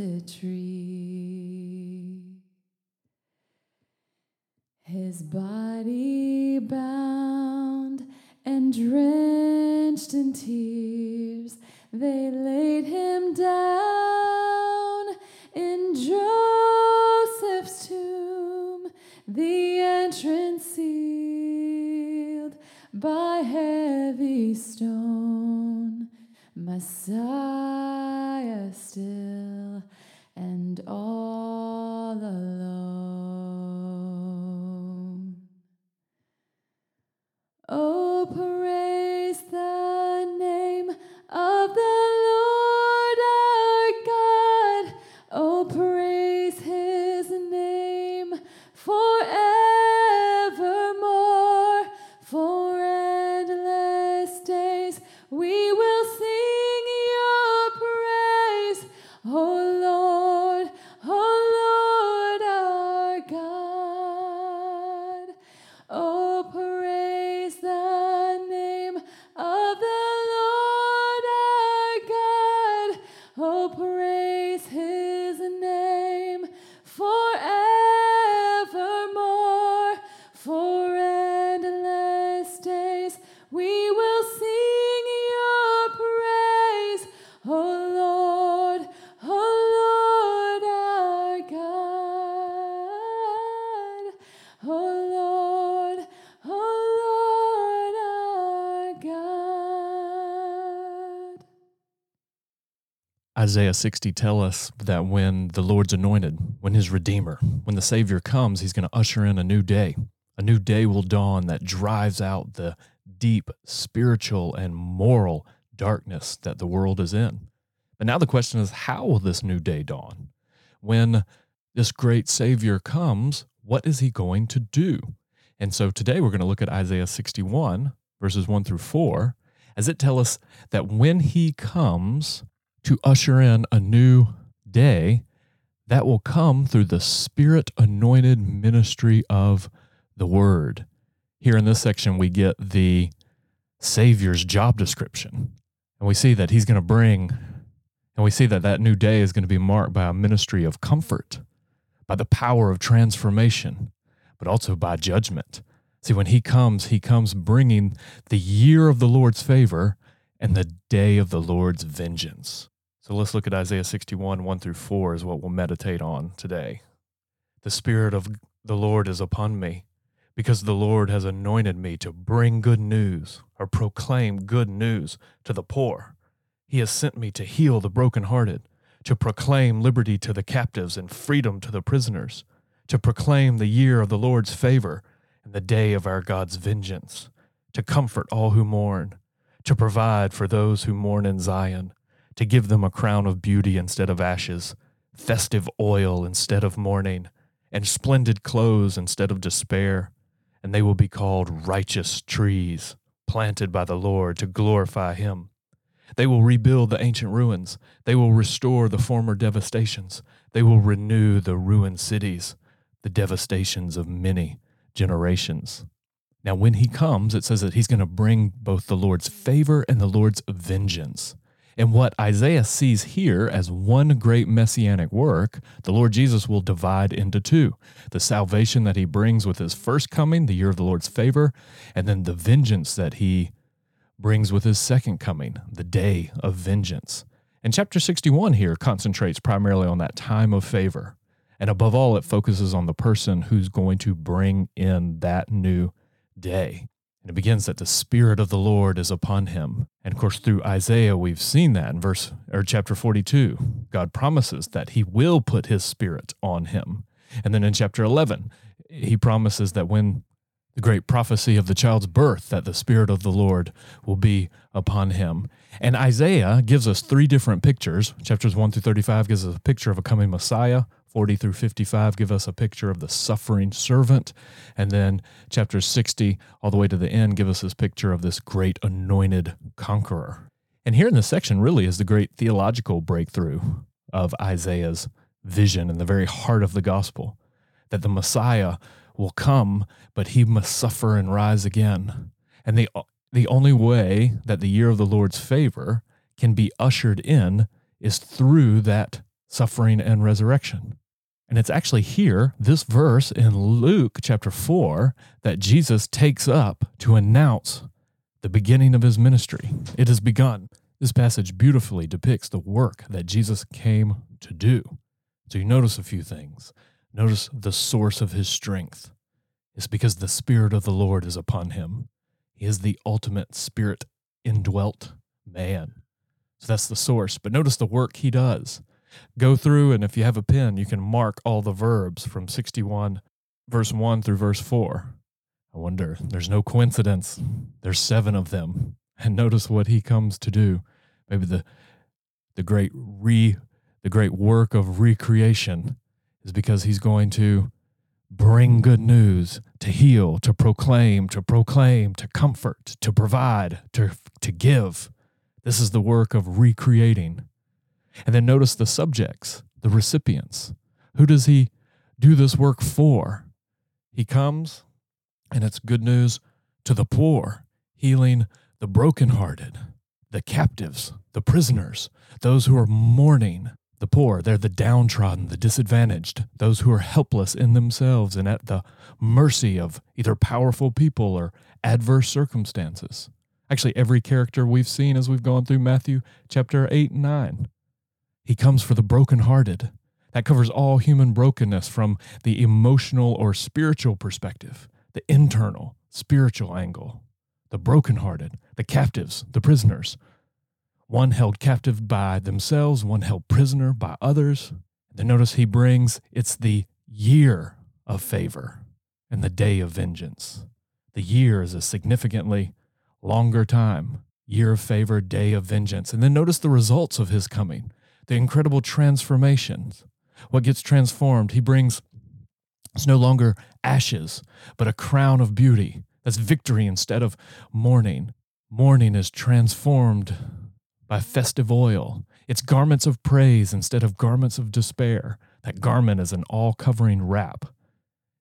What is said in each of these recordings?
cursed tree. His body bound and drenched in tears, they laid him down in Joseph's tomb, the entrance sealed by heavy stone. Messiah praise we will sing your praise. Oh Lord, oh Lord our God. Oh Lord, oh Lord our God. Isaiah 60 tell us that when the Lord's anointed, when his redeemer, when the savior comes, he's going to usher in a new day. A new day will dawn that drives out the deep spiritual and moral darkness that the world is in. But now the question is how will this new day dawn? When this great savior comes, what is he going to do? And so today we're going to look at Isaiah 61 verses 1 through 4 as it tell us that when he comes, to usher in a new day that will come through the spirit anointed ministry of the word. Here in this section, we get the Savior's job description. And we see that he's going to bring, and we see that that new day is going to be marked by a ministry of comfort, by the power of transformation, but also by judgment. See, when he comes, he comes bringing the year of the Lord's favor and the day of the Lord's vengeance. So let's look at Isaiah 61, 1 through 4 is what we'll meditate on today. The Spirit of the Lord is upon me, because the Lord has anointed me to bring good news or proclaim good news to the poor. He has sent me to heal the brokenhearted, to proclaim liberty to the captives and freedom to the prisoners, to proclaim the year of the Lord's favor and the day of our God's vengeance, to comfort all who mourn, to provide for those who mourn in Zion to give them a crown of beauty instead of ashes, festive oil instead of mourning, and splendid clothes instead of despair. And they will be called righteous trees, planted by the Lord to glorify Him. They will rebuild the ancient ruins. They will restore the former devastations. They will renew the ruined cities, the devastations of many generations. Now, when He comes, it says that He's going to bring both the Lord's favor and the Lord's vengeance. And what Isaiah sees here as one great messianic work, the Lord Jesus will divide into two the salvation that he brings with his first coming, the year of the Lord's favor, and then the vengeance that he brings with his second coming, the day of vengeance. And chapter 61 here concentrates primarily on that time of favor. And above all, it focuses on the person who's going to bring in that new day. And it begins that the Spirit of the Lord is upon him. And of course, through Isaiah, we've seen that in verse or chapter 42. God promises that he will put his spirit on him. And then in chapter 11, he promises that when the great prophecy of the child's birth that the Spirit of the Lord will be upon him. And Isaiah gives us three different pictures. Chapters 1 through 35 gives us a picture of a coming Messiah. 40 through 55 give us a picture of the suffering servant. And then chapters 60 all the way to the end give us this picture of this great anointed conqueror. And here in this section really is the great theological breakthrough of Isaiah's vision in the very heart of the gospel that the Messiah will come, but he must suffer and rise again. And the, the only way that the year of the Lord's favor can be ushered in is through that suffering and resurrection. And it's actually here, this verse in Luke chapter 4, that Jesus takes up to announce the beginning of his ministry. It has begun. This passage beautifully depicts the work that Jesus came to do. So you notice a few things. Notice the source of his strength. It's because the Spirit of the Lord is upon him. He is the ultimate Spirit indwelt man. So that's the source. But notice the work he does. Go through, and if you have a pen, you can mark all the verbs from 61, verse 1 through verse 4. I wonder, there's no coincidence. There's seven of them. And notice what he comes to do. Maybe the, the great re the great work of recreation is because he's going to bring good news, to heal, to proclaim, to proclaim, to comfort, to provide, to, to give. This is the work of recreating. And then notice the subjects, the recipients. Who does he do this work for? He comes, and it's good news to the poor, healing the brokenhearted, the captives, the prisoners, those who are mourning, the poor. They're the downtrodden, the disadvantaged, those who are helpless in themselves and at the mercy of either powerful people or adverse circumstances. Actually, every character we've seen as we've gone through Matthew chapter 8 and 9 he comes for the brokenhearted. That covers all human brokenness from the emotional or spiritual perspective, the internal, spiritual angle, the brokenhearted, the captives, the prisoners. One held captive by themselves, one held prisoner by others. Then notice he brings it's the year of favor and the day of vengeance. The year is a significantly longer time. Year of favor, day of vengeance. And then notice the results of his coming the incredible transformations. What gets transformed, he brings it's no longer ashes, but a crown of beauty. That's victory instead of mourning. Mourning is transformed by festive oil. It's garments of praise instead of garments of despair. That garment is an all covering wrap.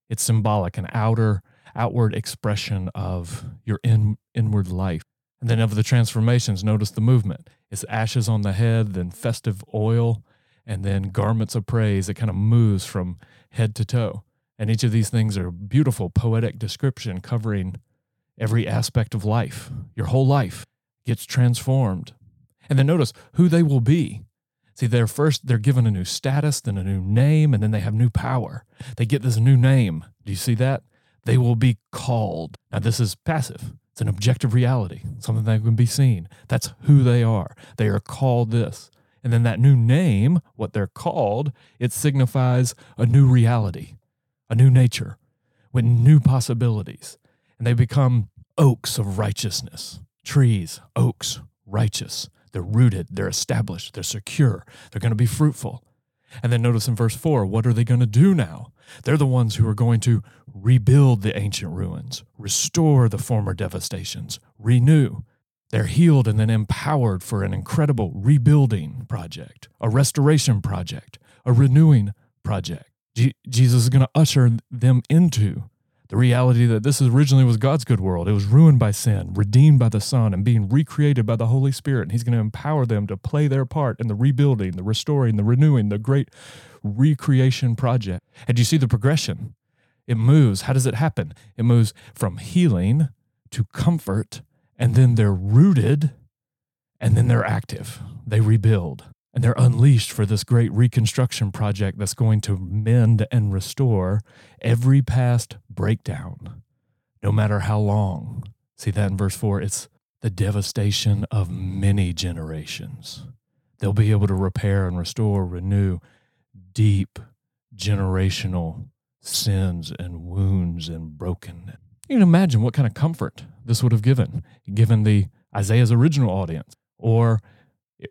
It's symbolic, an outer, outward expression of your in, inward life. And then of the transformations, notice the movement. It's ashes on the head, then festive oil, and then garments of praise. It kind of moves from head to toe. And each of these things are beautiful, poetic description covering every aspect of life. Your whole life gets transformed. And then notice who they will be. See, they're first, they're given a new status, then a new name, and then they have new power. They get this new name. Do you see that? They will be called. Now, this is passive. It's an objective reality, something that can be seen. That's who they are. They are called this. And then that new name, what they're called, it signifies a new reality, a new nature with new possibilities. And they become oaks of righteousness, trees, oaks, righteous. They're rooted, they're established, they're secure, they're going to be fruitful. And then notice in verse 4, what are they going to do now? They're the ones who are going to rebuild the ancient ruins, restore the former devastations, renew. They're healed and then empowered for an incredible rebuilding project, a restoration project, a renewing project. Je- Jesus is going to usher them into the reality that this originally was God's good world. It was ruined by sin, redeemed by the Son, and being recreated by the Holy Spirit. And He's going to empower them to play their part in the rebuilding, the restoring, the renewing, the great recreation project. And you see the progression? It moves. How does it happen? It moves from healing to comfort, and then they're rooted, and then they're active. They rebuild and they're unleashed for this great reconstruction project that's going to mend and restore every past breakdown, no matter how long. See that in verse 4? It's the devastation of many generations. They'll be able to repair and restore, renew deep generational sins and wounds and broken. You can imagine what kind of comfort this would have given, given the Isaiah's original audience, or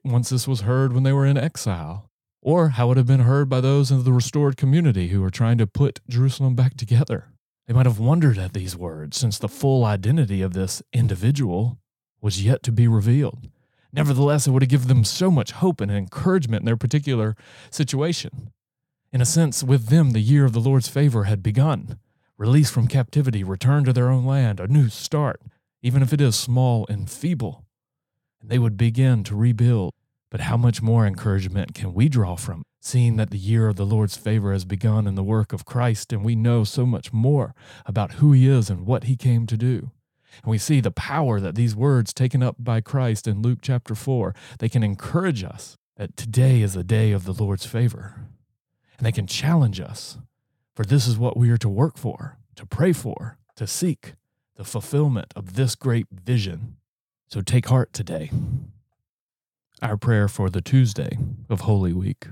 once this was heard when they were in exile, or how it would have been heard by those in the restored community who were trying to put Jerusalem back together. They might have wondered at these words, since the full identity of this individual was yet to be revealed. Nevertheless, it would have given them so much hope and encouragement in their particular situation. In a sense, with them, the year of the Lord's favor had begun release from captivity, return to their own land, a new start, even if it is small and feeble. And they would begin to rebuild. But how much more encouragement can we draw from seeing that the year of the Lord's favor has begun in the work of Christ, and we know so much more about who he is and what he came to do? And we see the power that these words taken up by Christ in Luke chapter 4, they can encourage us that today is a day of the Lord's favor. And they can challenge us for this is what we are to work for, to pray for, to seek the fulfillment of this great vision. So take heart today. Our prayer for the Tuesday of Holy Week.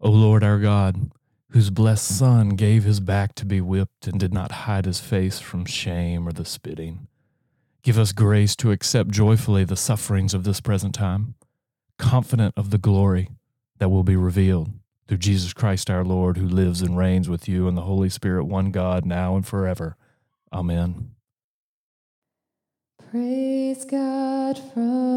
O Lord our God, whose blessed Son gave his back to be whipped and did not hide his face from shame or the spitting, give us grace to accept joyfully the sufferings of this present time, confident of the glory that will be revealed through Jesus Christ our Lord, who lives and reigns with you and the Holy Spirit, one God, now and forever. Amen. Praise God from